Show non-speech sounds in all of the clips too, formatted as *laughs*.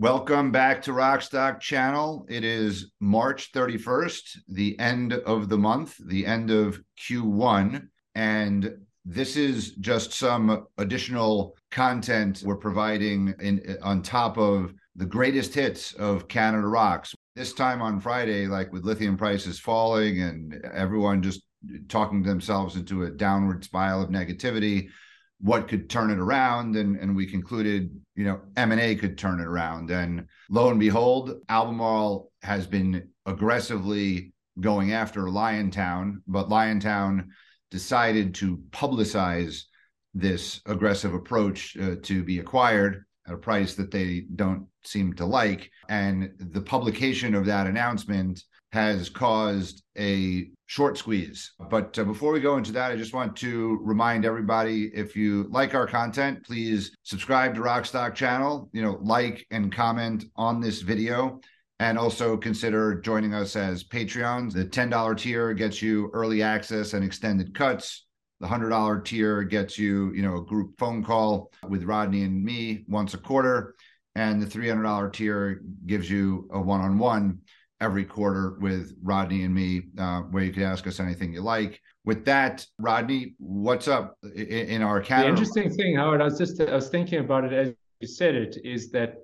Welcome back to Rockstock Channel. It is March 31st, the end of the month, the end of Q1. And this is just some additional content we're providing in on top of the greatest hits of Canada Rocks. This time on Friday, like with lithium prices falling and everyone just talking themselves into a downward spiral of negativity, what could turn it around and and we concluded you know m&a could turn it around. And lo and behold albemarle has been aggressively going after liontown but liontown decided to publicize this aggressive approach uh, to be acquired at a price that they don't seem to like. And the publication of that announcement has caused a short squeeze. But uh, before we go into that, I just want to remind everybody if you like our content, please subscribe to Rockstock channel, you know, like and comment on this video. And also consider joining us as Patreons. The $10 tier gets you early access and extended cuts. The $100 tier gets you, you know, a group phone call with Rodney and me once a quarter. And the $300 tier gives you a one-on-one every quarter with Rodney and me, uh, where you can ask us anything you like. With that, Rodney, what's up in, in our category? The interesting thing, Howard, I was just I was thinking about it as you said it, is that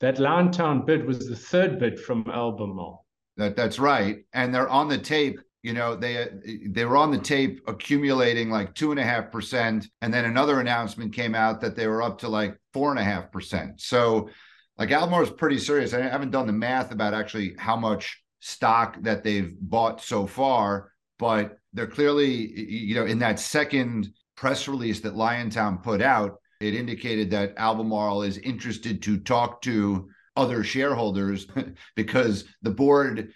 that Liontown bid was the third bid from Albemarle. That that's right, and they're on the tape. You know, they they were on the tape accumulating like two and a half percent, and then another announcement came out that they were up to like four and a half percent. So like Albemarle is pretty serious. I haven't done the math about actually how much stock that they've bought so far, but they're clearly, you know, in that second press release that Liontown put out, it indicated that Albemarle is interested to talk to other shareholders *laughs* because the board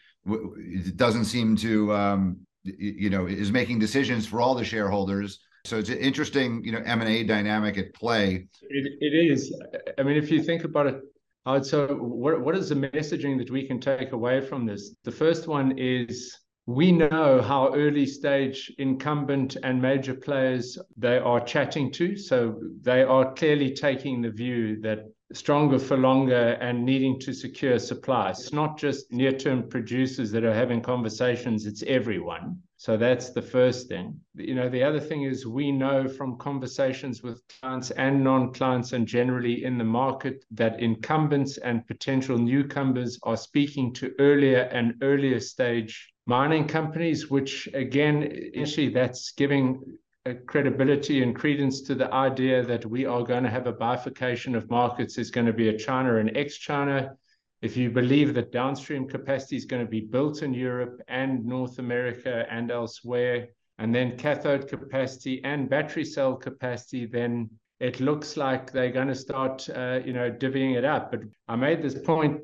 doesn't seem to, um, you know, is making decisions for all the shareholders. So it's an interesting, you know, M and A dynamic at play. It, it is. I mean, if you think about it uh, so what, what is the messaging that we can take away from this? The first one is we know how early stage incumbent and major players they are chatting to. So they are clearly taking the view that stronger for longer and needing to secure supply. It's not just near term producers that are having conversations, it's everyone. So that's the first thing. You know, the other thing is we know from conversations with clients and non-clients and generally in the market that incumbents and potential newcomers are speaking to earlier and earlier stage mining companies, which again, actually that's giving credibility and credence to the idea that we are going to have a bifurcation of markets. There's going to be a China and ex-China if you believe that downstream capacity is going to be built in Europe and North America and elsewhere, and then cathode capacity and battery cell capacity, then it looks like they're going to start, uh, you know, divvying it up. But I made this point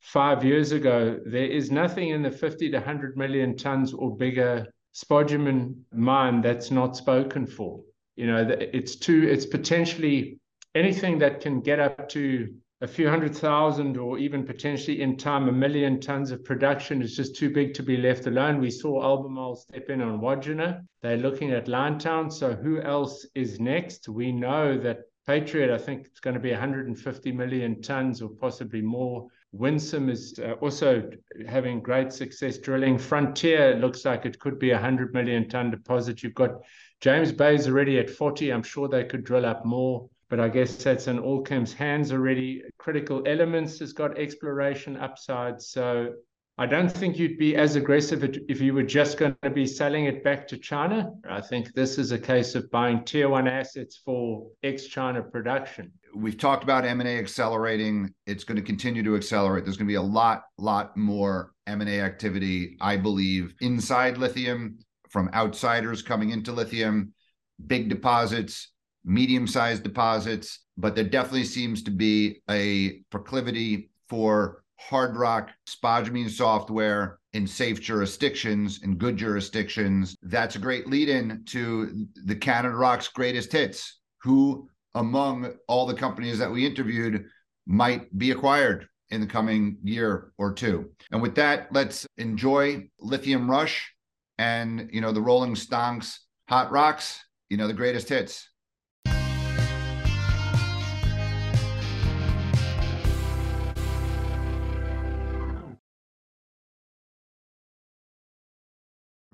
five years ago. There is nothing in the 50 to 100 million tons or bigger spodumene mine that's not spoken for. You know, it's too, it's potentially anything that can get up to a few hundred thousand or even potentially in time a million tons of production is just too big to be left alone. We saw Albemarle step in on Wodgina. They're looking at Liontown. So who else is next? We know that Patriot, I think it's going to be 150 million tons or possibly more. Winsome is uh, also having great success drilling. Frontier looks like it could be a 100 million ton deposit. You've got James Bay's already at 40. I'm sure they could drill up more but I guess that's in Allkem's hands already. Critical Elements has got exploration upside. So I don't think you'd be as aggressive if you were just going to be selling it back to China. I think this is a case of buying tier one assets for ex-China production. We've talked about M&A accelerating. It's going to continue to accelerate. There's going to be a lot, lot more M&A activity, I believe, inside lithium from outsiders coming into lithium, big deposits, medium sized deposits, but there definitely seems to be a proclivity for hard rock spodumene software in safe jurisdictions in good jurisdictions. That's a great lead in to the Canada Rock's greatest hits. Who among all the companies that we interviewed might be acquired in the coming year or two? And with that, let's enjoy Lithium Rush and you know the Rolling Stonks Hot Rocks, you know the greatest hits.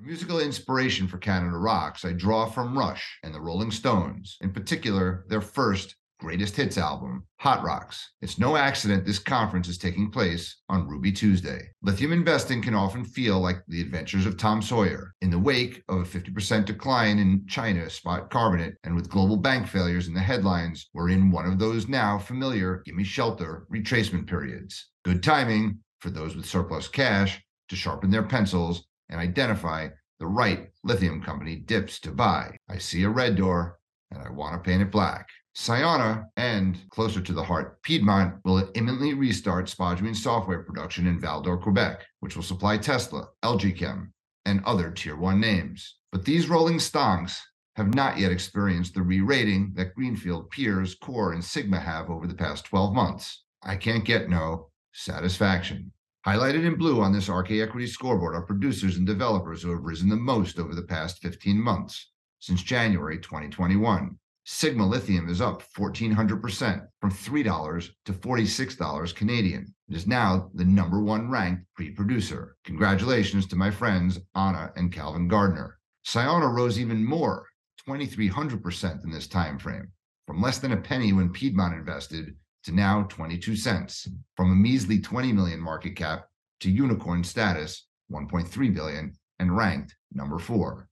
Musical inspiration for Canada Rocks, I draw from Rush and the Rolling Stones, in particular, their first greatest hits album, Hot Rocks. It's no accident this conference is taking place on Ruby Tuesday. Lithium investing can often feel like the adventures of Tom Sawyer. In the wake of a 50% decline in China spot carbonate and with global bank failures in the headlines, we're in one of those now familiar gimme shelter retracement periods. Good timing for those with surplus cash to sharpen their pencils and identify the right lithium company dips to buy. I see a red door and I want to paint it black. Sayona and, closer to the heart, Piedmont will imminently restart spodumene software production in Val-d'Or, Quebec, which will supply Tesla, LG Chem, and other Tier 1 names. But these rolling stonks have not yet experienced the re-rating that Greenfield, Piers, Core, and Sigma have over the past 12 months. I can't get no satisfaction. Highlighted in blue on this RK Equity scoreboard are producers and developers who have risen the most over the past 15 months, since January 2021. Sigma Lithium is up 1,400% from $3 to $46 Canadian. It is now the number one ranked pre producer. Congratulations to my friends Ana and Calvyn Gardner. Sayona rose even more, 2,300% in this time frame, from less than a penny when Piedmont invested to now 22 cents, from a measly 20 million market cap to unicorn status, 1.3 billion, and ranked number four.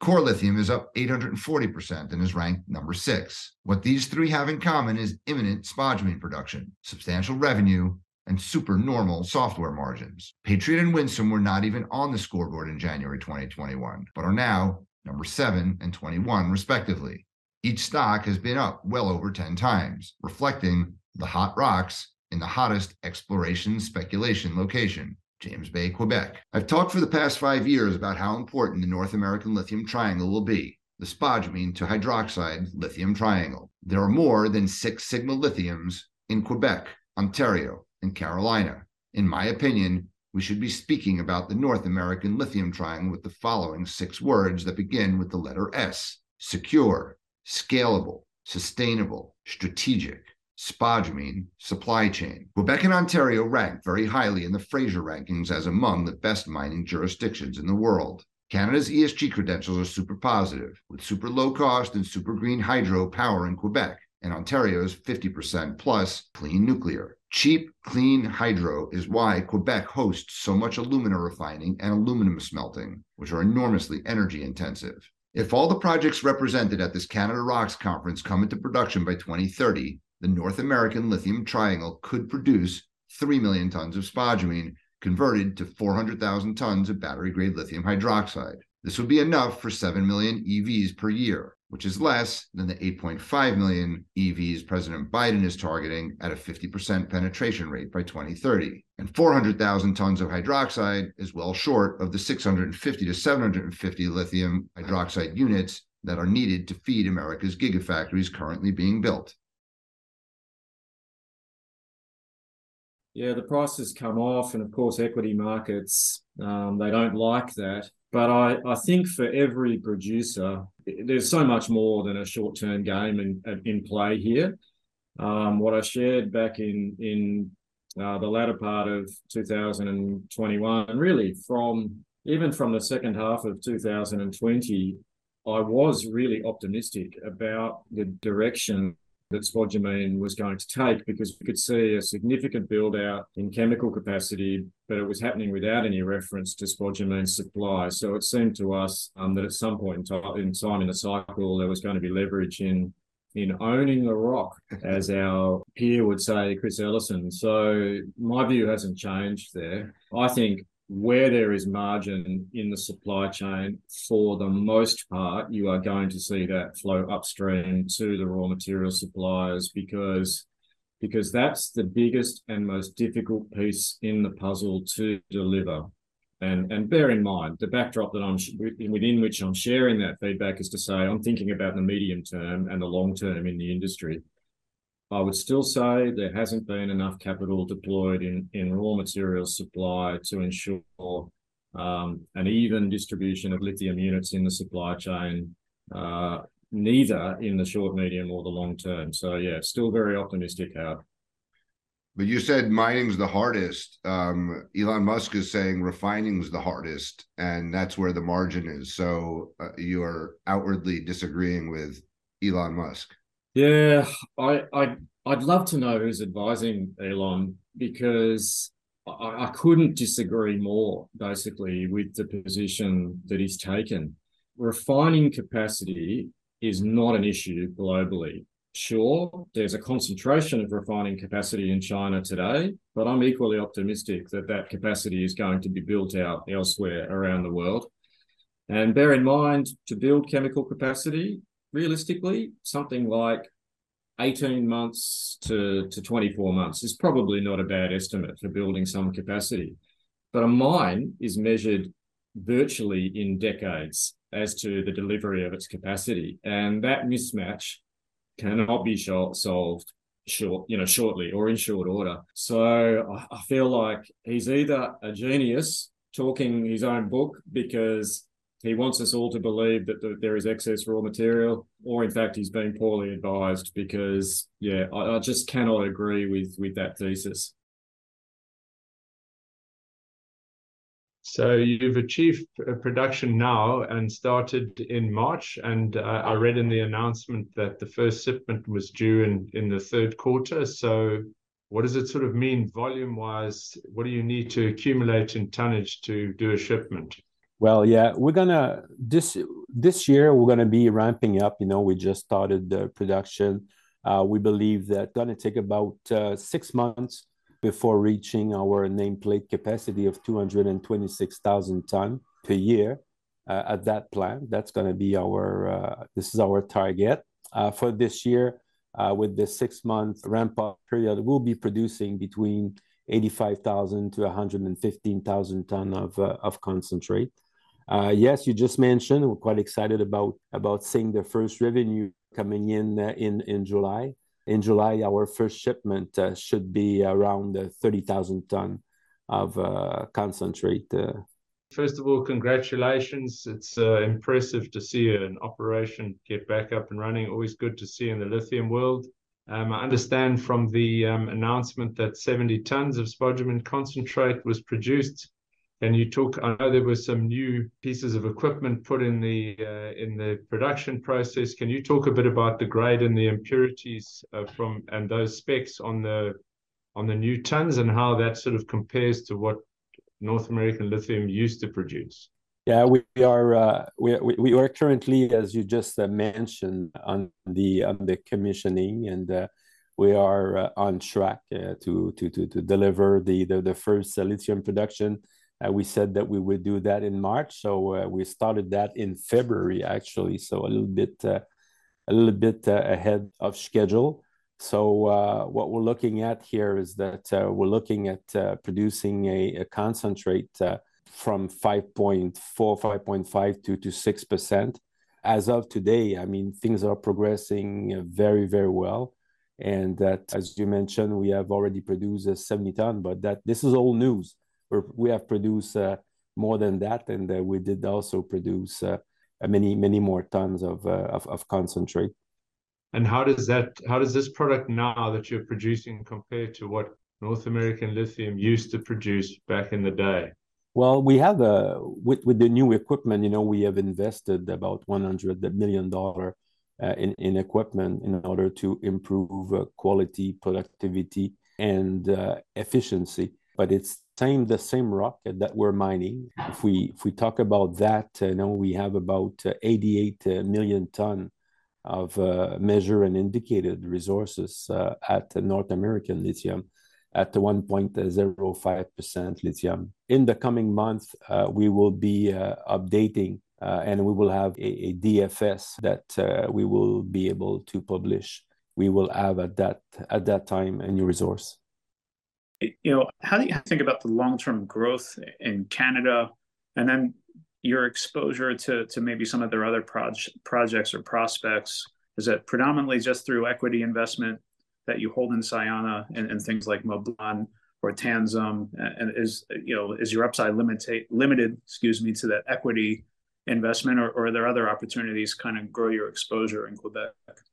Core Lithium is up 840% and is ranked number six. What these three have in common is imminent spodumene production, substantial revenue, and super normal software margins. Patriot and Winsome were not even on the scoreboard in January 2021, but are now number seven and 21, respectively. Each stock has been up well over 10 times, reflecting the hot rocks in the hottest exploration speculation location. James Bay, Quebec. I've talked for the past five years about how important the North American lithium triangle will be the spodumene to hydroxide lithium triangle. There are more than six Sigma lithiums in Quebec, Ontario, and Carolina. In my opinion, we should be speaking about the North American lithium triangle with the following six words that begin with the letter S secure, scalable, sustainable, strategic, spodumene supply chain. Quebec and Ontario ranked very highly in the Fraser rankings as among the best mining jurisdictions in the world. Canada's ESG credentials are super positive, with super low cost and super green hydro power in Quebec, and Ontario's 50% plus clean nuclear. Cheap, clean hydro is why Quebec hosts so much alumina refining and aluminum smelting, which are enormously energy intensive. If all the projects represented at this Canada Rocks conference come into production by 2030, the North American Lithium Triangle could produce 3 million tons of spodumene converted to 400,000 tons of battery grade lithium hydroxide. This would be enough for 7 million EVs per year, which is less than the 8.5 million EVs President Biden is targeting at a 50% penetration rate by 2030. And 400,000 tons of hydroxide is well short of the 650 to 750 lithium hydroxide units that are needed to feed America's gigafactories currently being built. Yeah, the prices come off, and of course, equity markets um, they don't like that. But I, I think for every producer, there's so much more than a short term game in in play here. Um, what I shared back in in uh, the latter part of 2021, and really from even from the second half of 2020, I was really optimistic about the direction that spodumene was going to take because we could see a significant build out in chemical capacity, but it was happening without any reference to spodumene supply. So it seemed to us um, that at some point in time, in time in the cycle, there was going to be leverage in in owning the rock, as our peer would say, Chris Ellison. So my view hasn't changed there. I think where there is margin in the supply chain, for the most part, you are going to see that flow upstream to the raw material suppliers because because that's the biggest and most difficult piece in the puzzle to deliver. And and bear in mind the backdrop that I'm within which I'm sharing that feedback is to say I'm thinking about the medium term and the long term in the industry. I would still say there hasn't been enough capital deployed in, in raw material supply to ensure um, an even distribution of lithium units in the supply chain, uh, neither in the short, medium, or the long term. So, yeah, still very optimistic, Howard. But you said mining's the hardest. Um, Elon Musk is saying refining's the hardest, and that's where the margin is. So uh, you are outwardly disagreeing with Elon Musk. Yeah, I, I I'd love to know who's advising Elon because I, I couldn't disagree more. Basically, with the position that he's taken, refining capacity is not an issue globally. Sure, there's a concentration of refining capacity in China today, but I'm equally optimistic that that capacity is going to be built out elsewhere around the world. And bear in mind, to build chemical capacity, realistically, something like 18 months to, to 24 months is probably not a bad estimate for building some capacity. But a mine is measured virtually in decades as to the delivery of its capacity. And that mismatch cannot be short, solved short, you know, shortly or in short order. So I feel like he's either a genius talking his own book because he wants us all to believe that there is excess raw material, or in fact he's being poorly advised because, yeah, I, I just cannot agree with with that thesis. So you've achieved production now and started in March, and uh, I read in the announcement that the first shipment was due in in the third quarter. So what does it sort of mean volume-wise? What do you need to accumulate in tonnage to do a shipment? Well, yeah, we're gonna this this year we're gonna be ramping up. You know, we just started the production. Uh, we believe that gonna take about uh, six months before reaching our nameplate capacity of 226,000 ton per year uh, at that plant. That's to be our, uh, this is our target. Uh, for this year, uh, with the six-month ramp-up period, we'll be producing between 85,000 to 115,000 ton of, of concentrate. Uh, yes, you just mentioned, we're quite excited about, seeing the first revenue coming in in, in July in July, our first shipment uh, should be around 30,000 ton of uh, concentrate. Uh. First of all, congratulations. It's uh, impressive to see an operation get back up and running. Always good to see in the lithium world. Um, I understand from the um, announcement that 70 tons of spodumene concentrate was produced can you talk? I know there were some new pieces of equipment put in the uh, in the production process. Can you talk a bit about the grade and the impurities uh, from and those specs on the on the new tons and how that sort of compares to what North American Lithium used to produce? Yeah, we are uh, we, we are currently, as you just mentioned, on the on the commissioning, and we are on track to to to to deliver the first lithium production we said that we would do that in March, so uh, we started that in February actually, so a little bit uh, a little bit uh, ahead of schedule. So uh, what we're looking at here is that uh, we're looking at producing a, a concentrate from 5.4, 5.5 to to six percent. As of today, I mean things are progressing very very well and that as you mentioned we have already produced a 70 ton but that this is all news we have produced uh, more than that, and uh, we did also produce uh, many many more tons of, of, of concentrate. And how does that how does this product now that you're producing compare to what North American Lithium used to produce back in the day? Well, we have a with with the new equipment. You know, we have invested about one hundred million dollar uh, in in equipment in order to improve uh, quality, productivity, and uh, efficiency. But it's same the same rock that we're mining. If we if we talk about that, you know, we have about uh, 88 uh, million ton of uh, measured and indicated resources uh, at North American Lithium at 1.05% lithium. In the coming month, uh, we will be uh, updating and we will have a, a DFS that we will be able to publish. We will have at that at that time a new resource you know, how do you think about the long-term growth in Canada, and then your exposure to to maybe some of their other proj- projects or prospects? Is it predominantly just through equity investment that you hold in Sayona and, and things like Moblan or Tansim? And is you know is your upside limited excuse me, to that equity investment, or, or are there other opportunities kind of grow your exposure in Quebec?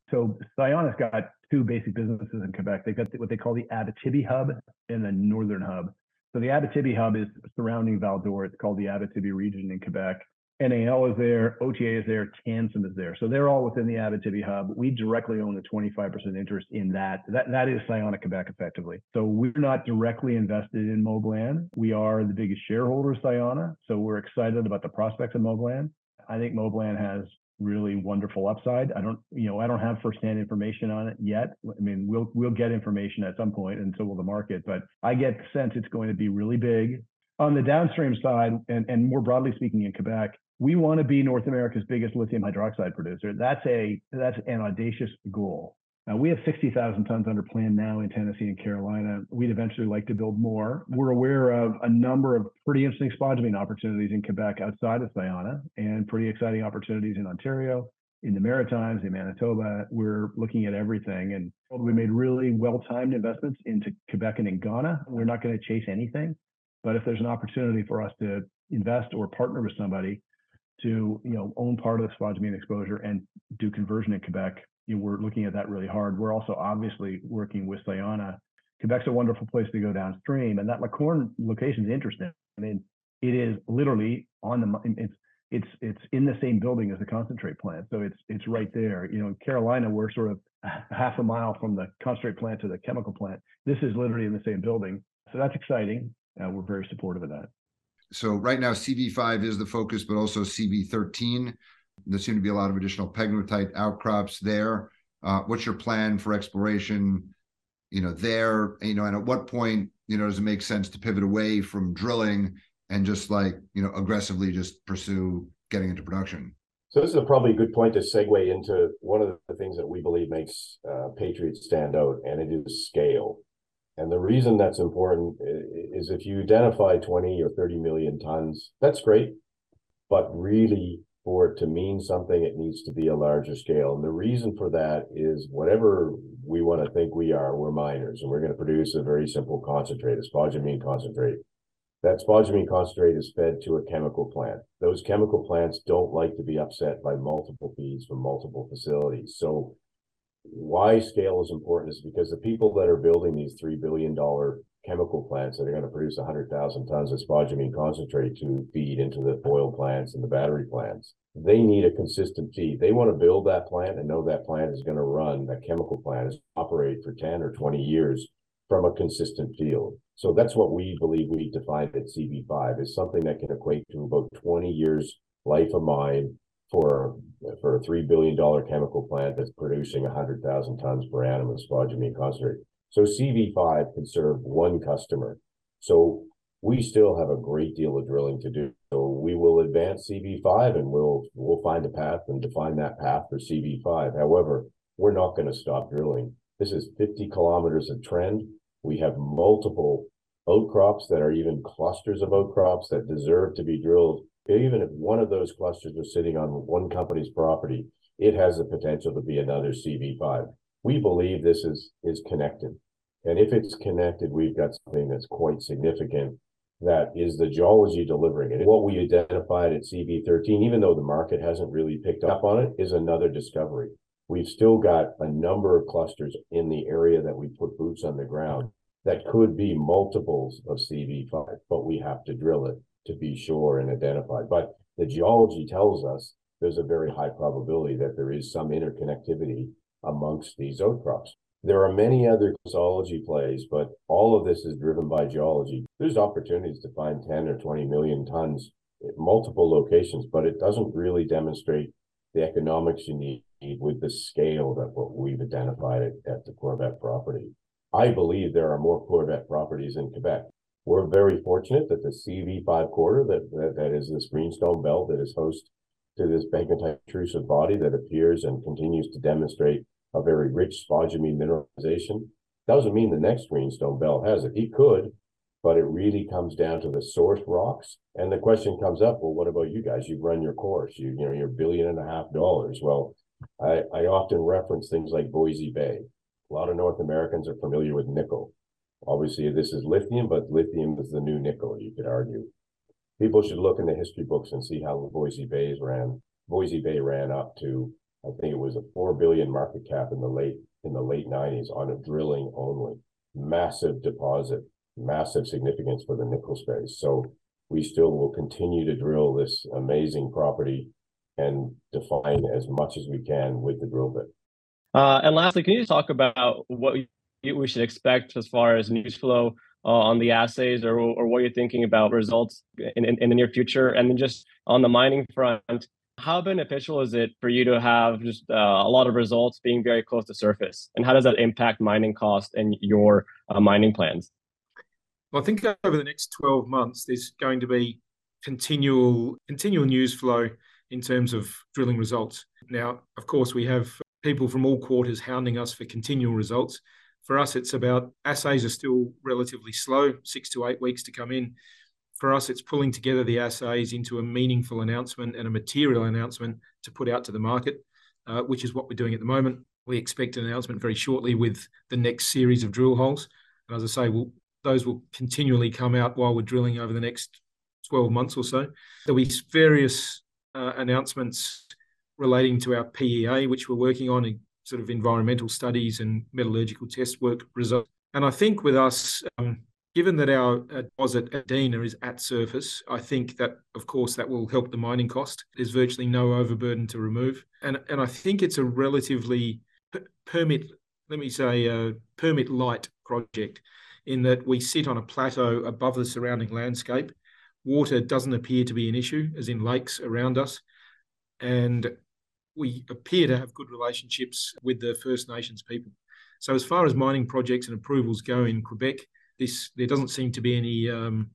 So Sayona's got two basic businesses in Quebec. They've got what they call the Abitibi Hub and the Northern Hub. So the Abitibi Hub is surrounding Val d'Or. It's called the Abitibi region in Quebec. NAL is there, Authier is there, Tansim is there. So they're all within the Abitibi hub. We directly own a 25% interest in that. That that is Sayona Quebec effectively. So we're not directly invested in Moblan. We are the biggest shareholder of Sayona. So we're excited about the prospects of Moblan. I think Moblan has really wonderful upside. I don't, you know, I don't have firsthand information on it yet. I mean, we'll we'll get information at some point, and so will the market. But I get the sense it's going to be really big. On the downstream side, and, and more broadly speaking in Quebec, we want to be North America's biggest lithium hydroxide producer. That's a that's an audacious goal. Now we have 60,000 tons under plan now in Tennessee and Carolina. We'd eventually like to build more. We're aware of a number of pretty interesting spodumene opportunities in Quebec outside of Sayona and pretty exciting opportunities in Ontario, in the Maritimes, in Manitoba. We're looking at everything and we made really well-timed investments into Quebec and in Ghana. We're not going to chase anything, but if there's an opportunity for us to invest or partner with somebody to you know own part of the spodumene exposure and do conversion in Quebec. You know, we're looking at that really hard. We're also obviously working with Sayona. Quebec's a wonderful place to go downstream, and that La Corne location is interesting. I mean, it is literally on the it's it's it's in the same building as the concentrate plant, so it's it's right there. You know, in Carolina, we're sort of *laughs* half a mile from the concentrate plant to the chemical plant. This is literally in the same building, so that's exciting. Uh, we're very supportive of that so right now CV5 is the focus, but also CV13. There seem to be a lot of additional pegmatite outcrops there. Uh, what's your plan for exploration? You know, there, you know, and at what point, you know, does it make sense to pivot away from drilling and just like, you know, aggressively just pursue getting into production? So this is probably a good point to segue into one of the things that we believe makes uh, Patriot stand out, and it is scale. And the reason that's important is if you identify 20 or 30 million tons, that's great. But really, for it to mean something, it needs to be a larger scale. And the reason for that is whatever we want to think we are, we're miners, and we're going to produce a very simple concentrate, a spodumene concentrate. That spodumene concentrate is fed to a chemical plant. Those chemical plants don't like to be upset by multiple feeds from multiple facilities. So why scale is important is because the people that are building these $3 billion chemical plants that are going to produce 100,000 tons of spodumene concentrate to feed into the oil plants and the battery plants, they need a consistent feed. They want to build that plant and know that plant is going to run, that chemical plant is operate for 10 or 20 years from a consistent field. So that's what we believe we defined at CV5 is something that can equate to about 20 years life of mine for for a three billion dollar chemical plant that's producing hundred thousand tons per annum of spodumene concentrate. So CV5 can serve one customer. So we still have a great deal of drilling to do. So we will advance CV5 and we'll we'll find a path and define that path for CV5. However, we're not going to stop drilling. This is 50 kilometers of trend. We have multiple outcrops that are even clusters of outcrops that deserve to be drilled even if one of those clusters was sitting on one company's property, it has the potential to be another CV5. We believe this is is connected. And if it's connected, we've got something that's quite significant that is the geology delivering it. What we identified at CV13, even though the market hasn't really picked up on it, is another discovery. We've still got a number of clusters in the area that we put boots on the ground that could be multiples of CV5, but we have to drill it to be sure and identify. But the geology tells us there's a very high probability that there is some interconnectivity amongst these outcrops. There are many other geology plays, but all of this is driven by geology. There's opportunities to find 10 or 20 million tons at multiple locations, but it doesn't really demonstrate the economics you need with the scale that what we've identified at, at the Corvette property. I believe there are more Corvette properties in Quebec. We're very fortunate that the CV5 quarter, that, that, that is this greenstone belt that is host to this pegmatite intrusive body that appears and continues to demonstrate a very rich spodumene mineralization. Doesn't mean the next greenstone belt has it. He could, but it really comes down to the source rocks. And the question comes up, well, what about you guys? You've run your course, you, you know, you're billion and a half dollars. Well, I, I often reference things like Voisey's Bay. A lot of North Americans are familiar with nickel. Obviously, this is lithium, but lithium is the new nickel, you could argue. People should look in the history books and see how Voisey's Bay ran. Voisey's Bay ran up to, I think it was a four billion market cap in the late in the late 90s on a drilling only. Massive deposit, massive significance for the nickel space. So we still will continue to drill this amazing property and define as much as we can with the drill bit. Uh, and lastly, can you talk about what we should expect as far as news flow uh, on the assays or, or what you're thinking about results in, in, in, the near future? And then just on the mining front, how beneficial is it for you to have just uh, a lot of results being very close to surface? And how does that impact mining cost and your uh, mining plans? Well, I think over the next 12 months, there's going to be continual continual news flow in terms of drilling results. Now, of course, we have people from all quarters hounding us for continual results. For us, it's about assays are still relatively slow, six to eight weeks to come in. For us, it's pulling together the assays into a meaningful announcement and a material announcement to put out to the market, uh, which is what we're doing at the moment. We expect an announcement very shortly with the next series of drill holes. And as I say, we'll, those will continually come out while we're drilling over the next 12 months or so. There'll be various uh, announcements relating to our PEA, which we're working on in sort of environmental studies and metallurgical test work results. And I think with us, um, given that our uh, deposit at Adina is at surface, I think that, of course, that will help the mining cost. There's virtually no overburden to remove. And, and I think it's a relatively permit, let me say, a permit light project in that we sit on a plateau above the surrounding landscape. Water doesn't appear to be an issue, as in lakes around us. And we appear to have good relationships with the First Nations people. So as far as mining projects and approvals go in Quebec, this there doesn't seem to be any um,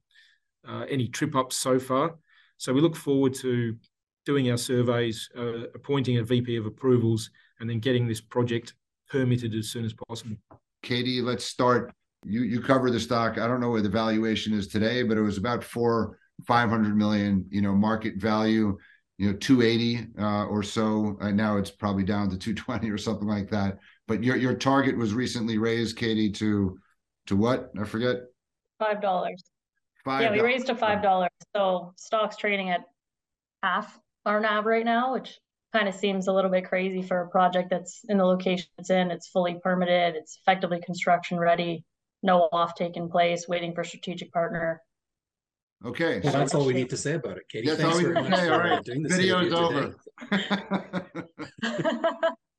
uh, any trip ups so far. So we look forward to doing our surveys, uh, appointing a VP of approvals, and then getting this project permitted as soon as possible. Katie, let's start. You you cover the stock. I don't know where the valuation is today, but it was about four five hundred million. You know, market value you know 280 uh, or so and now it's probably down to 220 or something like that but your your target was recently raised katie to to what i forget five dollars Five. yeah we raised to five dollars so stocks trading at half our nav right now which kind of seems a little bit crazy for a project that's in the location it's in it's fully permitted it's effectively construction ready no off taking place waiting for strategic partner Okay. Well, so that's all we need to say about it, Katie. That's Thanks all we very much say. All right. Video's over. *laughs* *laughs*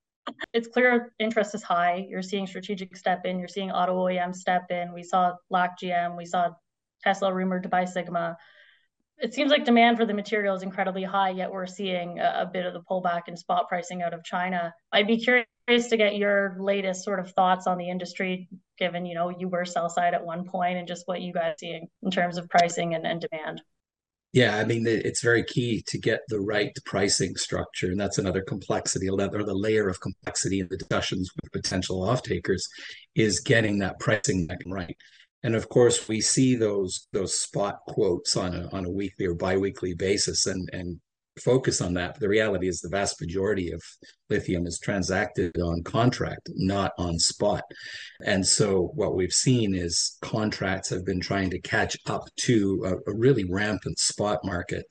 it's clear interest is high. You're seeing strategic step in. You're seeing auto OEM step in. We saw Black GM. We saw Tesla rumored to buy Sigma it seems like demand for the material is incredibly high, yet we're seeing a, a, bit of the pullback in spot pricing out of China. I'd be curious to get your latest sort of thoughts on the industry, given you know you were sell side at one point, and just what you guys seeing in terms of pricing and, and demand. Yeah, I mean it's very key to get the right pricing structure, and that's another complexity, or the layer of complexity in the discussions with potential off takers, is getting that pricing right. And of course, we see those those spot quotes on a on a weekly or biweekly basis, and and focus on that. But the reality is, the vast majority of lithium is transacted on contract, not on spot. And so, what we've seen is contracts have been trying to catch up to a, a really rampant spot market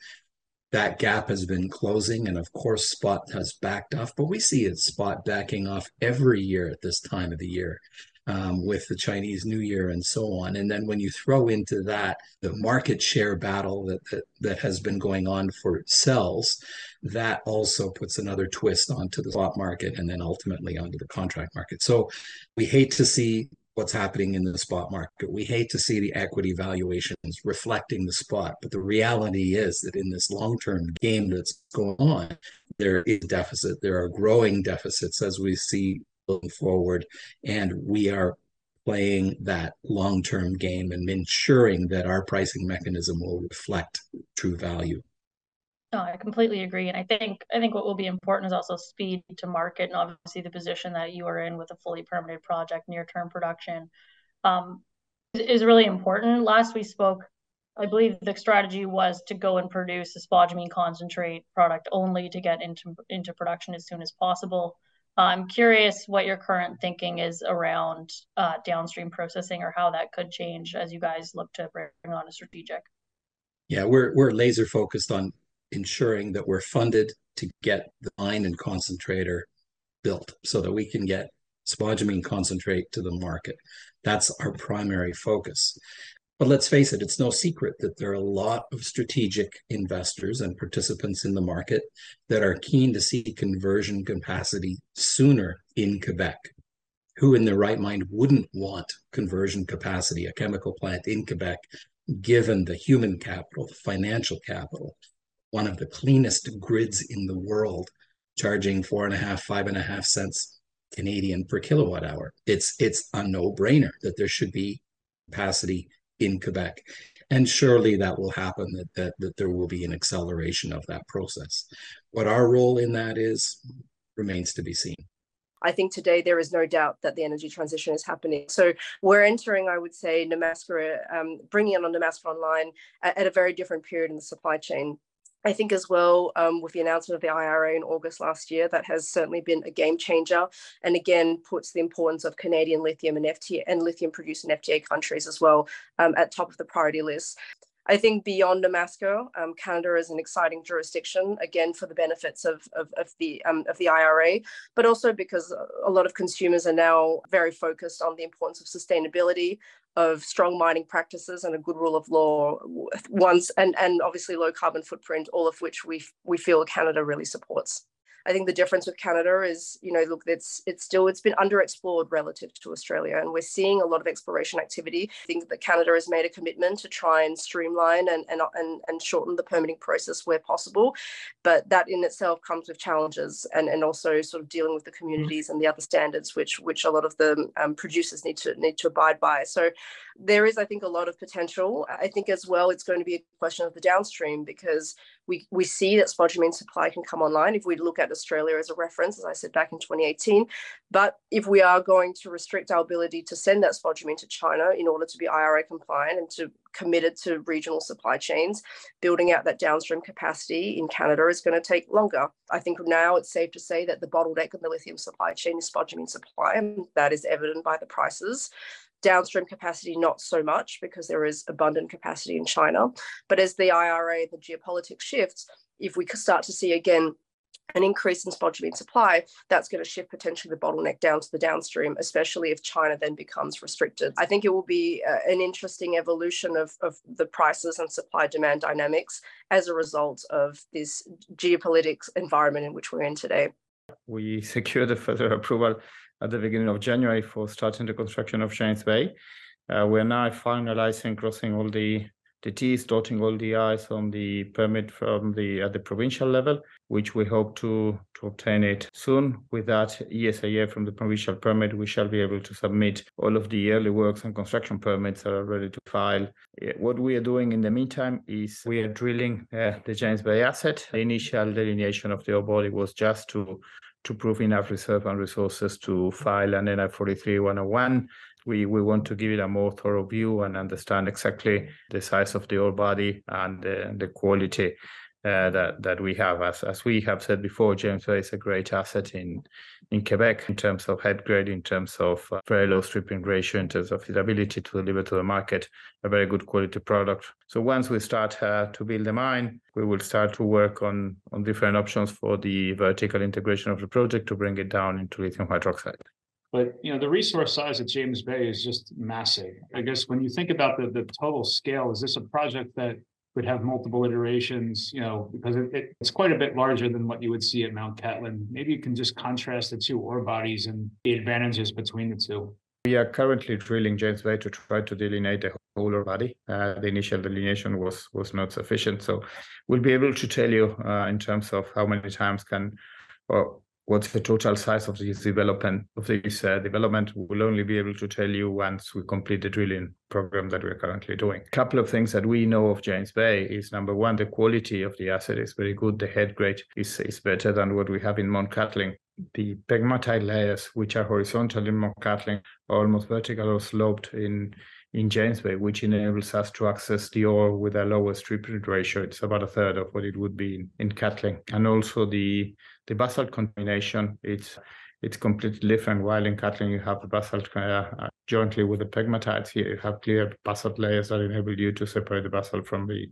that gap has been closing and of course spot has backed off but we see it spot backing off every year at this time of the year um, with the Chinese New Year and so on. And then when you throw into that the market share battle that, that, that has been going on for cells, that also puts another twist onto the spot market and then ultimately onto the contract market. So we hate to see what's happening in the spot market. We hate to see the equity valuations reflecting the spot, but the reality is that in this long-term game that's going on, there is deficit. There are growing deficits as we see forward. And we are playing that long-term game and ensuring that our pricing mechanism will reflect true value. No, I completely agree. And I think I think what will be important is also speed to market and obviously the position that you are in with a fully permitted project, near-term production, um, is really important. Last we spoke, I believe the strategy was to go and produce a spodumene concentrate product only to get into into production as soon as possible. I'm curious what your current thinking is around uh, downstream processing or how that could change as you guys look to bring on a strategic. Yeah, we're we're laser focused on ensuring that we're funded to get the mine and concentrator built so that we can get spodumene concentrate to the market. That's our primary focus. But let's face it, it's no secret that there are a lot of strategic investors and participants in the market that are keen to see conversion capacity sooner in Quebec. Who in their right mind wouldn't want conversion capacity, a chemical plant in Quebec, given the human capital, the financial capital, one of the cleanest grids in the world, charging four and a half, five and a half cents Canadian per kilowatt hour. It's it's a no-brainer that there should be capacity in Quebec. And surely that will happen, that, that, that there will be an acceleration of that process. What our role in that is remains to be seen. I think today there is no doubt that the energy transition is happening. So we're entering, I would say, Nemaska, um, bringing on Nemaska online at, at, a very different period in the supply chain. I think as well um, with the announcement of the IRA in August last year, that has certainly been a game changer, and again puts the importance of Canadian lithium and FTA and lithium producing FTA countries as well um, at top of the priority list. I think beyond Nemaska, um, Canada is an exciting jurisdiction again for the benefits of of, of the um, of the IRA, but also because a lot of consumers are now very focused on the importance of sustainability, of strong mining practices, and a good rule of law. Once and and obviously low carbon footprint, all of which we we feel Canada really supports. I think the difference with Canada is, you know, look, it's it's still it's been underexplored relative to Australia, and we're seeing a lot of exploration activity. I think that Canada has made a commitment to try and streamline and and and, and shorten the permitting process where possible, but that in itself comes with challenges and and also sort of dealing with the communities and the other standards which which a lot of the um, producers need to need to abide by. So there is, I think, a lot of potential. I think as well, it's going to be a question of the downstream because we, we see that spodumene supply can come online if we look at Australia as a reference, as I said back in 2018. But if we are going to restrict our ability to send that spodumene to China in order to be IRA compliant and to committed to regional supply chains, building out that downstream capacity in Canada is going to take longer. I think now it's safe to say that the bottleneck in the lithium supply chain is spodumene supply, and that is evident by the prices downstream capacity not so much because there is abundant capacity in China. But as the IRA, the geopolitics shifts, if we start to see again an increase in spodumene supply, that's going to shift potentially the bottleneck down to the downstream, especially if China then becomes restricted. I think it will be uh, an interesting evolution of, of the prices and supply demand dynamics as a result of this geopolitics environment in which we're in today. We *laughs* secured a further approval at the beginning of January for starting the construction of James Bay. Uh, we're now finalizing, crossing all the the T's, dotting all the I's on the permit from the at the provincial level, which we hope to to obtain it soon. With that ESIA from the provincial permit, we shall be able to submit all of the early works and construction permits that are ready to file. What we are doing in the meantime is we are drilling uh, the James Bay asset. The initial delineation of the ore body was just to to prove enough reserve and resources to file an NI 43-101. We, we want to give it a more thorough view and understand exactly the size of the ore body and the, the quality uh, that that we have. As as we have said before, James Bay is a great asset in in Quebec in terms of head grade, in terms of uh, very low stripping ratio, in terms of its ability to deliver to the market a very good quality product. So once we start uh, to build the mine, we will start to work on on different options for the vertical integration of the project to bring it down into lithium hydroxide. But you know the resource size at James Bay is just massive. I guess when you think about the the total scale, is this a project that would have multiple iterations, you know, because it, it, it's quite a bit larger than what you would see at Mount Cattlin. Maybe you can just contrast the two ore bodies and the advantages between the two. We are currently drilling James Bay to try to delineate the whole ore body. Uh, the initial delineation was was not sufficient, so we'll be able to tell you uh, in terms of how many times can or what's the total size of this development of this uh, development we'll only be able to tell you once we complete the drilling program that we're currently doing a couple of things that we know of james bay is number one the quality of the asset is very good the head grade is, is better than what we have in mount cattlin the pegmatite layers which are horizontal in mount cattlin are almost vertical or sloped in in James Bay, which enables us to access the ore with a lower strip ratio. It's about a third of what it would be in, in Cattlin. And also the the basalt contamination, it's it's completely different. While in Cattlin you have the basalt uh, jointly with the pegmatites, here you have clear basalt layers that enable you to separate the basalt from the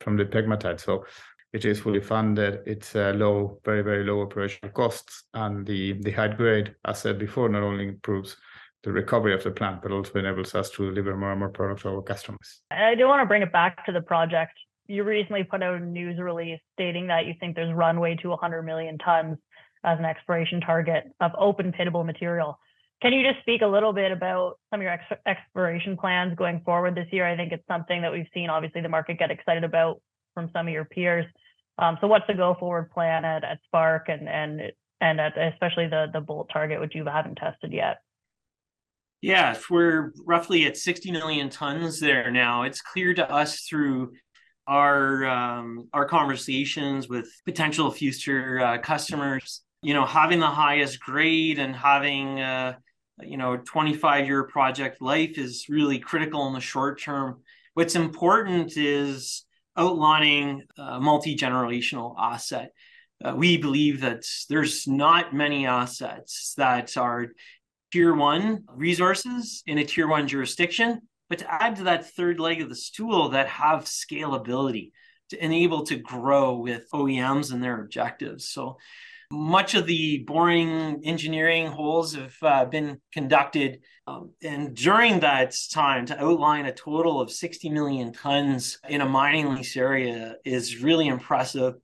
from the pegmatite. So it is fully funded. It's a low, very, very low operational costs. And the, the high grade, as said before, not only improves the recovery of the plant, but also enables us to deliver more and more product to our customers. I do want to bring it back to the project. You recently put out a news release stating that you think there's runway to 100 million tons as an exploration target of open pitable material. Can you just speak a little bit about some of your ex- exploration plans going forward this year? I think it's something that we've seen, obviously, the market get excited about from some of your peers. Um, so, what's the go forward plan at, at Spark and and and at especially the the bolt target, which you haven't tested yet? Yeah, we're roughly at 60 million tons there now. It's clear to us through our um, our conversations with potential future uh, customers. You know, having the highest grade and having uh, you know 25 year project life is really critical in the short term. What's important is outlining a multi generational asset. Uh, we believe that there's not many assets that are tier one resources in a tier one jurisdiction but to add to that third leg of the stool that have scalability to enable to grow with OEMs and their objectives. So much of the boring engineering holes have uh, been conducted. Um, and during that time, to outline a total of 60 million tons in a mining lease area is really impressive.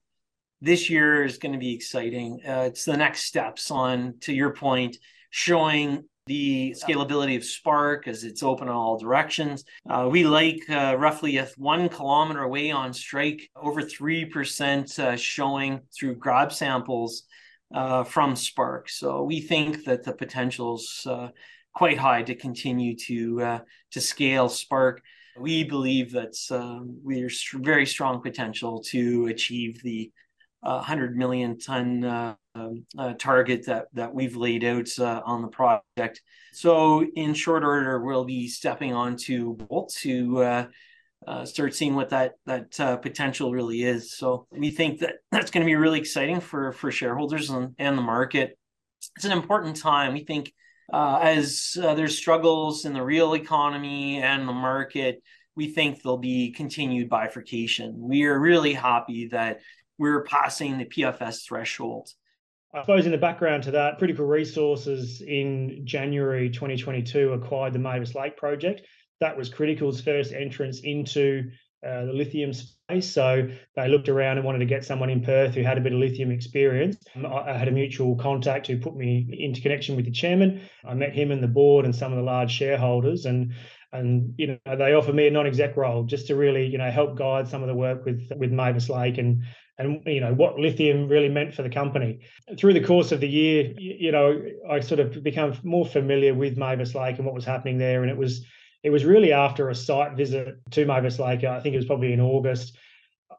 This year is going to be exciting. Uh, it's the next steps on, to your point, showing the scalability of Spark as it's open in all directions. Uh, we like uh, roughly a one kilometer away on strike, over 3% uh, showing through grab samples uh, from Spark. So we think that the potential's uh, quite high to continue to uh, to scale Spark. We believe that um, there's very strong potential to achieve the 100 million ton uh, uh, target that that we've laid out uh, on the project. So in short order, we'll be stepping on to Bolt to uh, uh, start seeing what that that uh, potential really is. So we think that that's going to be really exciting for for shareholders and, and the market. It's an important time. We think as there's struggles in the real economy and the market, we think there'll be continued bifurcation. We are really happy that we're passing the PFS threshold. I suppose in the background to that, Critical Resources in January 2022 acquired the Mavis Lake project. That was Critical's first entrance into uh, the lithium space. So they looked around and wanted to get someone in Perth who had a bit of lithium experience. I had a mutual contact who put me into connection with the chairman. I met him and the board and some of the large shareholders, and and you know they offered me a non-exec role just to really you know help guide some of the work with with Mavis Lake and and you know what lithium really meant for the company. Through the course of the year, you know, I sort of became more familiar with Mavis Lake and what was happening there, and it was it was really after a site visit to Mavis Lake. I think it was probably in August.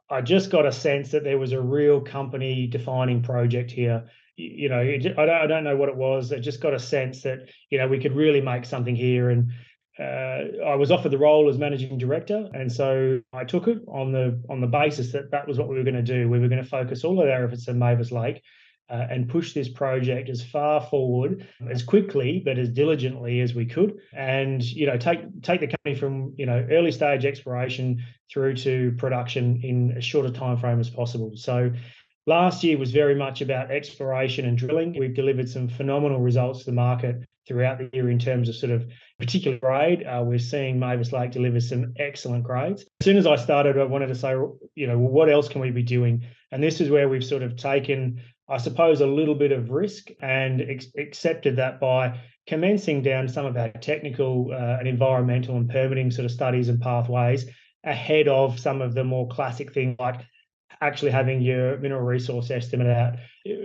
I just got a sense that there was a real company defining project here. You know, I don't, I don't know what it was. I just got a sense that you know we could really make something here, and uh, I was offered the role as managing director, and so I took it on the on the basis that that was what we were going to do. We were going to focus all of our efforts at Mavis Lake uh, and push this project as far forward as quickly but as diligently as we could, and you know take take the company from you know early stage exploration through to production in as short a time frame as possible. So Last year was very much about exploration and drilling. We've delivered some phenomenal results to the market throughout the year in terms of sort of particular grade. Uh, we're seeing Mavis Lake deliver some excellent grades. As soon as I started, I wanted to say, you know, what else can we be doing? And this is where we've sort of taken, I suppose, a little bit of risk and ex- accepted that by commencing down some of our technical uh, and environmental and permitting sort of studies and pathways ahead of some of the more classic things like actually having your mineral resource estimate out,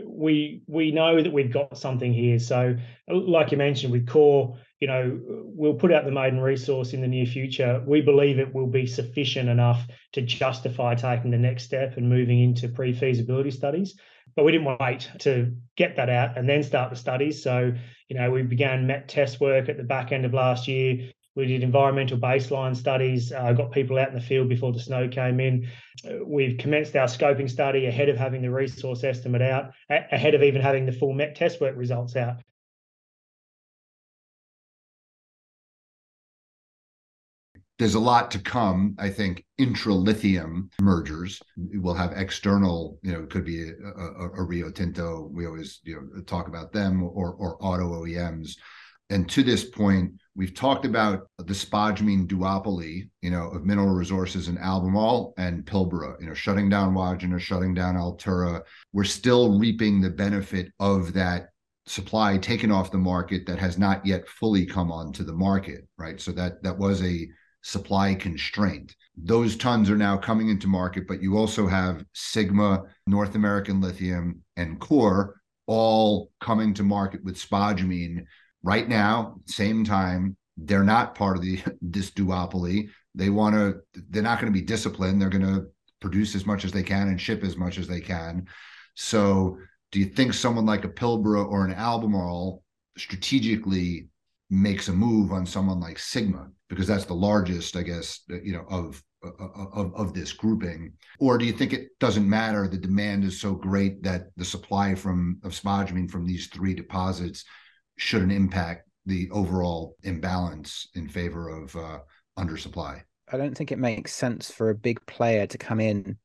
we we know that we've got something here. So, like you mentioned with Core, you know, we'll put out the maiden resource in the near future. We believe it will be sufficient enough to justify taking the next step and moving into pre-feasibility studies. But we didn't wait to get that out and then start the studies. So, you know, we began MET test work at the back end of last year. We did environmental baseline studies, uh, got people out in the field before the snow came in. We've commenced our scoping study ahead of having the resource estimate out, a- ahead of even having the full MET test work results out. there's a lot to come. I think intra-lithium mergers will have external, you know, it could be a, a, a, Rio Tinto. We always, you know, talk about them or or auto OEMs. And to this point, we've talked about the spodumene duopoly, you know, of mineral resources in Albemarle and Pilbara, you know, shutting down Wodgina, shutting down Altura. We're still reaping the benefit of that supply taken off the market that has not yet fully come onto the market, right? So that that was a supply constraint. Those tons are now coming into market, but you also have Sigma, North American Lithium, and Core all coming to market with spodumene right now, same time. They're not part of the *laughs* this duopoly. They want to. They're not going to be disciplined. They're going to produce as much as they can and ship as much as they can. So, do you think someone like a Pilbara or an Albemarle strategically makes a move on someone like Sigma because that's the largest, I guess, uh, you know, of uh, of of this grouping, or do you think it doesn't matter? The demand is so great that the supply from of spodumene from these three deposits shouldn't impact the overall imbalance in favor of uh, undersupply. I don't think it makes sense for a big player to come in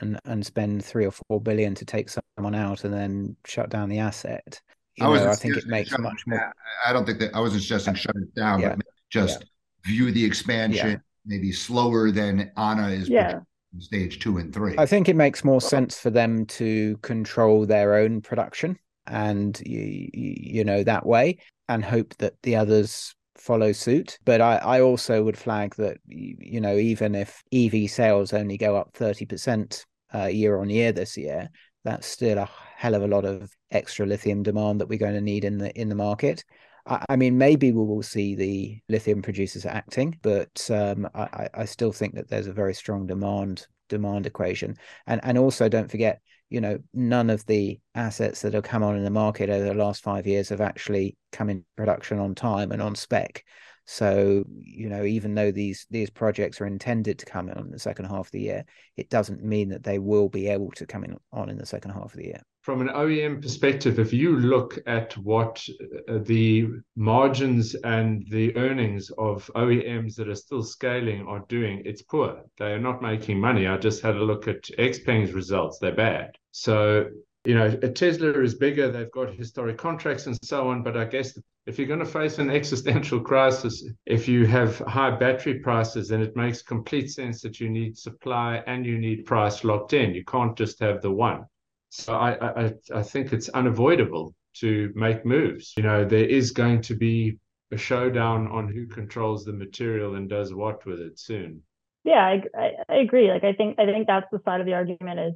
and and spend three or four billion to take someone out and then shut down the asset. You I, know, I think it makes much more. I don't think that I wasn't suggesting shut it down, yeah. but just yeah. view the expansion yeah. maybe slower than Ana is yeah. stage two and three. I think it makes more sense for them to control their own production and you, you know that way and hope that the others follow suit. But I, I also would flag that you know even if EV sales only go up thirty percent uh, year on year this year, that's still a hell of a lot of extra lithium demand that we're going to need in the in the market. I, I mean, maybe we will see the lithium producers acting, but um, I, I still think that there's a very strong demand demand equation. And and also don't forget, you know, none of the assets that have come on in the market over the last five years have actually come in production on time and on spec. So, you know, even though these these projects are intended to come in the second half of the year, it doesn't mean that they will be able to come in on in the second half of the year. From an OEM perspective, if you look at what uh, the margins and the earnings of OEMs that are still scaling are doing, it's poor. They are not making money. I just had a look at Xpeng's results. They're bad. So you know, Tesla is bigger, they've got historic contracts and so on. But I guess if you're going to face an *laughs* existential crisis, if you have high battery prices, then it makes complete sense that you need supply and you need price locked in. You can't just have the one. So I, I, I think it's unavoidable to make moves. You know, there is going to be a showdown on who controls the material and does what with it soon. Yeah, I, I, agree. Like I think I think that's the side of the argument is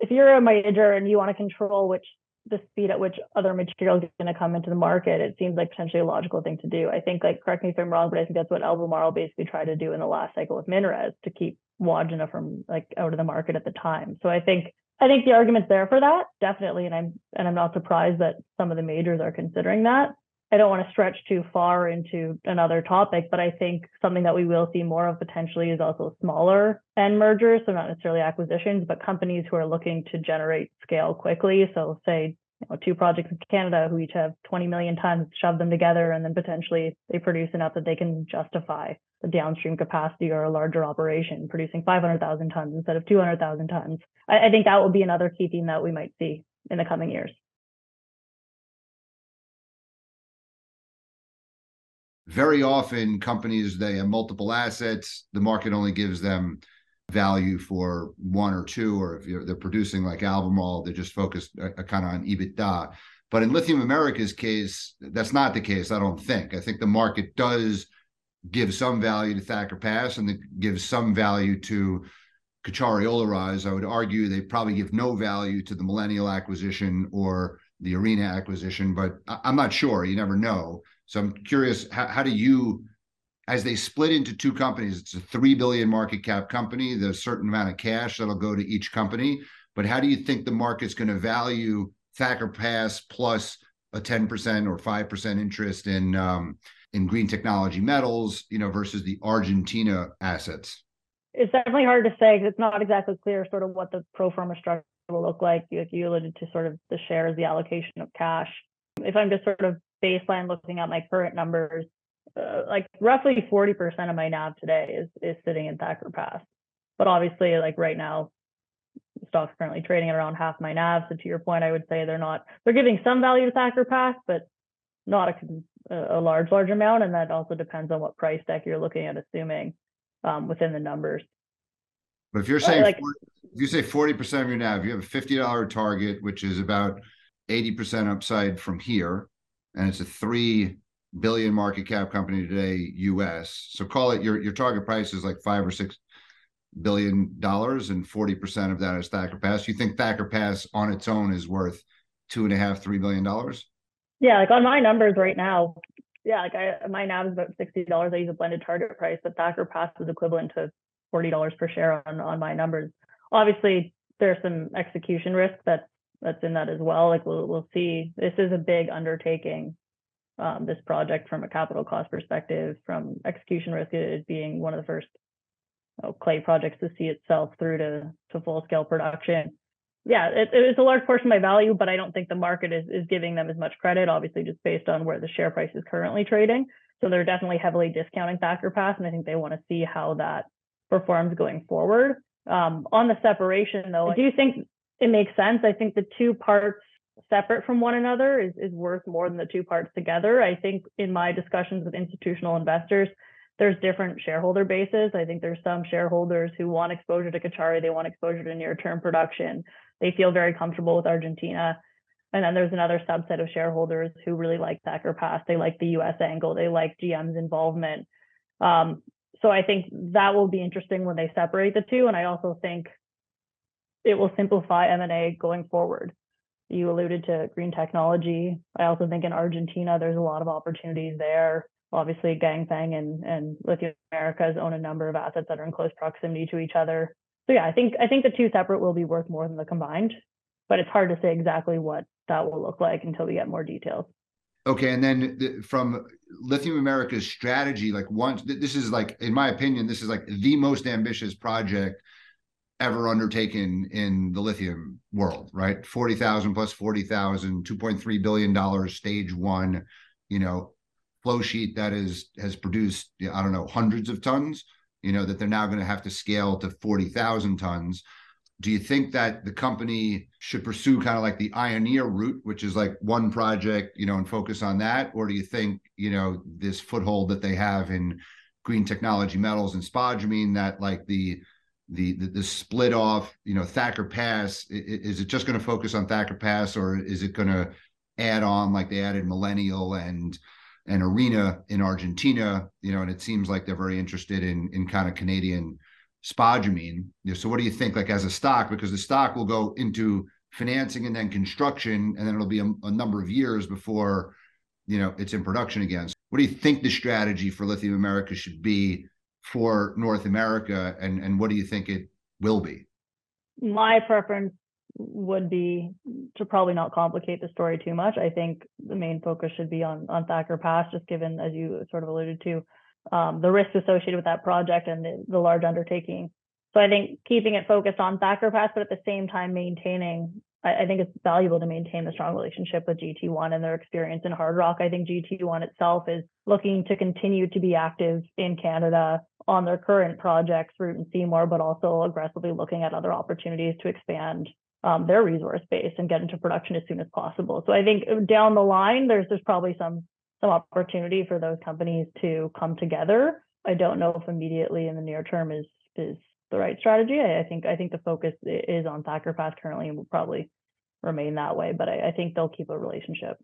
if you're a major and you want to control which the speed at which other materials are going to come into the market, it seems like potentially a logical thing to do. I think, like, correct me if I'm wrong, but I think that's what Albemarle basically tried to do in the last cycle with Minres to keep Wodgina from like out of the market at the time. So I think I think the argument's there for that, definitely, and I'm and I'm not surprised that some of the majors are considering that. I don't want to stretch too far into another topic, but I think something that we will see more of potentially is also smaller end mergers. So not necessarily acquisitions, but companies who are looking to generate scale quickly. So say you know, two projects in Canada who each have 20 million tons, shove them together, and then potentially they produce enough that they can justify the downstream capacity or a larger operation producing 500,000 tons instead of 200,000 tons. I, I think that will be another key theme that we might see in the coming years. very often companies they have multiple assets the market only gives them value for one or two or if they're producing like albemarle they're just focused uh, uh kind of on ebitda but in lithium america's case that's not the case i don't think i think the market does give some value to thacker pass and gives some value to Caucharí-Olaroz. I would argue they probably give no value to the Millennial acquisition or the Arena acquisition, but I'm not sure. You never know. So I'm curious, how, how do you, as they split into two companies, it's a three billion market cap company. There's a certain amount of cash that'll go to each company. But how do you think the market's going to value Thacker Pass plus a 10% or 5% interest in um, in green technology metals, you know, versus the Argentina assets? It's definitely hard to say because it's not exactly clear sort of what the pro forma structure will look like. You, you alluded to sort of the shares, the allocation of cash. If I'm just sort of baseline looking at my current numbers, uh, like roughly 40% of my NAV today is is sitting in Thacker Pass. But obviously, like right now, the stock's currently trading at around half my NAV. So to your point, I would say they're not they're giving some value to Thacker Pass, but not a, a large large amount. And that also depends on what price deck you're looking at assuming um, within the numbers. But if you're saying like, 40, if you say 40% of your NAV, you have a $50 target, which is about 80% upside from here, and it's a three billion market cap company today, US. So call it your your target price is like five or six billion dollars, and 40% of that is Thacker Pass. You think Thacker Pass on its own is worth two and a half, three billion dollars? Yeah, like on my numbers right now, yeah, like I my NAV is about sixty dollars. I use a blended target price, but Thacker Pass is equivalent to forty dollars per share on on my numbers. Obviously, there's some execution risk that's that's in that as well. Like we'll we'll see. This is a big undertaking. Um, this project from a capital cost perspective, from execution risk, it being one of the first you know, clay projects to see itself through to to full scale production. Yeah, it, it's a large portion of my value, but I don't think the market is is giving them as much credit. Obviously, just based on where the share price is currently trading. So they're definitely heavily discounting Thacker Pass, and I think they want to see how that performs going forward. Um, on the separation, though, I do think it makes sense. I think the two parts separate from one another is, is worth more than the two parts together. I think in my discussions with institutional investors, there's different shareholder bases. I think there's some shareholders who want exposure to Caucharí, they want exposure to near term production. They feel very comfortable with Argentina. And then there's another subset of shareholders who really like Thacker Pass. They like the US angle, they like GM's involvement. Um, so I think that will be interesting when they separate the two. And I also think it will simplify M&A going forward. You alluded to green technology. I also think in Argentina, there's a lot of opportunities there. Obviously, Ganfeng and, and Lithium Americas own a number of assets that are in close proximity to each other. So yeah, I think I think the two separate will be worth more than the combined, but it's hard to say exactly what that will look like until we get more details. Okay, and then from Lithium America's strategy, like once this is like, in my opinion, this is like the most ambitious project ever undertaken in the lithium world, right? 40,000 plus 40,000, $2.3 billion stage one, you know, flow sheet that is has produced, I don't know, hundreds of tons, you know, that they're now going to have to scale to 40,000 tons do you think that the company should pursue kind of like the Ioneer route, which is like one project, you know, and focus on that? Or do you think, you know, this foothold that they have in green technology metals and spodumene that like the the the, the split off, you know, Thacker Pass, is it just going to focus on Thacker Pass or is it going to add on like they added Millennial and and Arena in Argentina, you know, and it seems like they're very interested in in kind of Canadian spodumene. So what do you think, like as a stock? Because the stock will go into financing and then construction, and then it'll be a, a number of years before you know it's in production again. So what do you think the strategy for Lithium America should be for North America, and and what do you think it will be? My preference would be to probably not complicate the story too much. I think the main focus should be on on Thacker Pass, just given as you sort of alluded to um, the risks associated with that project and the, the, large undertaking. So I think keeping it focused on Thacker Pass, but at the same time maintaining, I, I think it's valuable to maintain the strong relationship with GT1 and their experience in hard rock. I think GT1 itself is looking to continue to be active in Canada on their current projects, Root and Seymour, but also aggressively looking at other opportunities to expand um, their resource base and get into production as soon as possible. So I think down the line, there's there's probably some some opportunity for those companies to come together. I don't know if immediately in the near term is is the right strategy. I, I think I think the focus is on Thacker Pass currently and will probably remain that way. But I, I think they'll keep a relationship.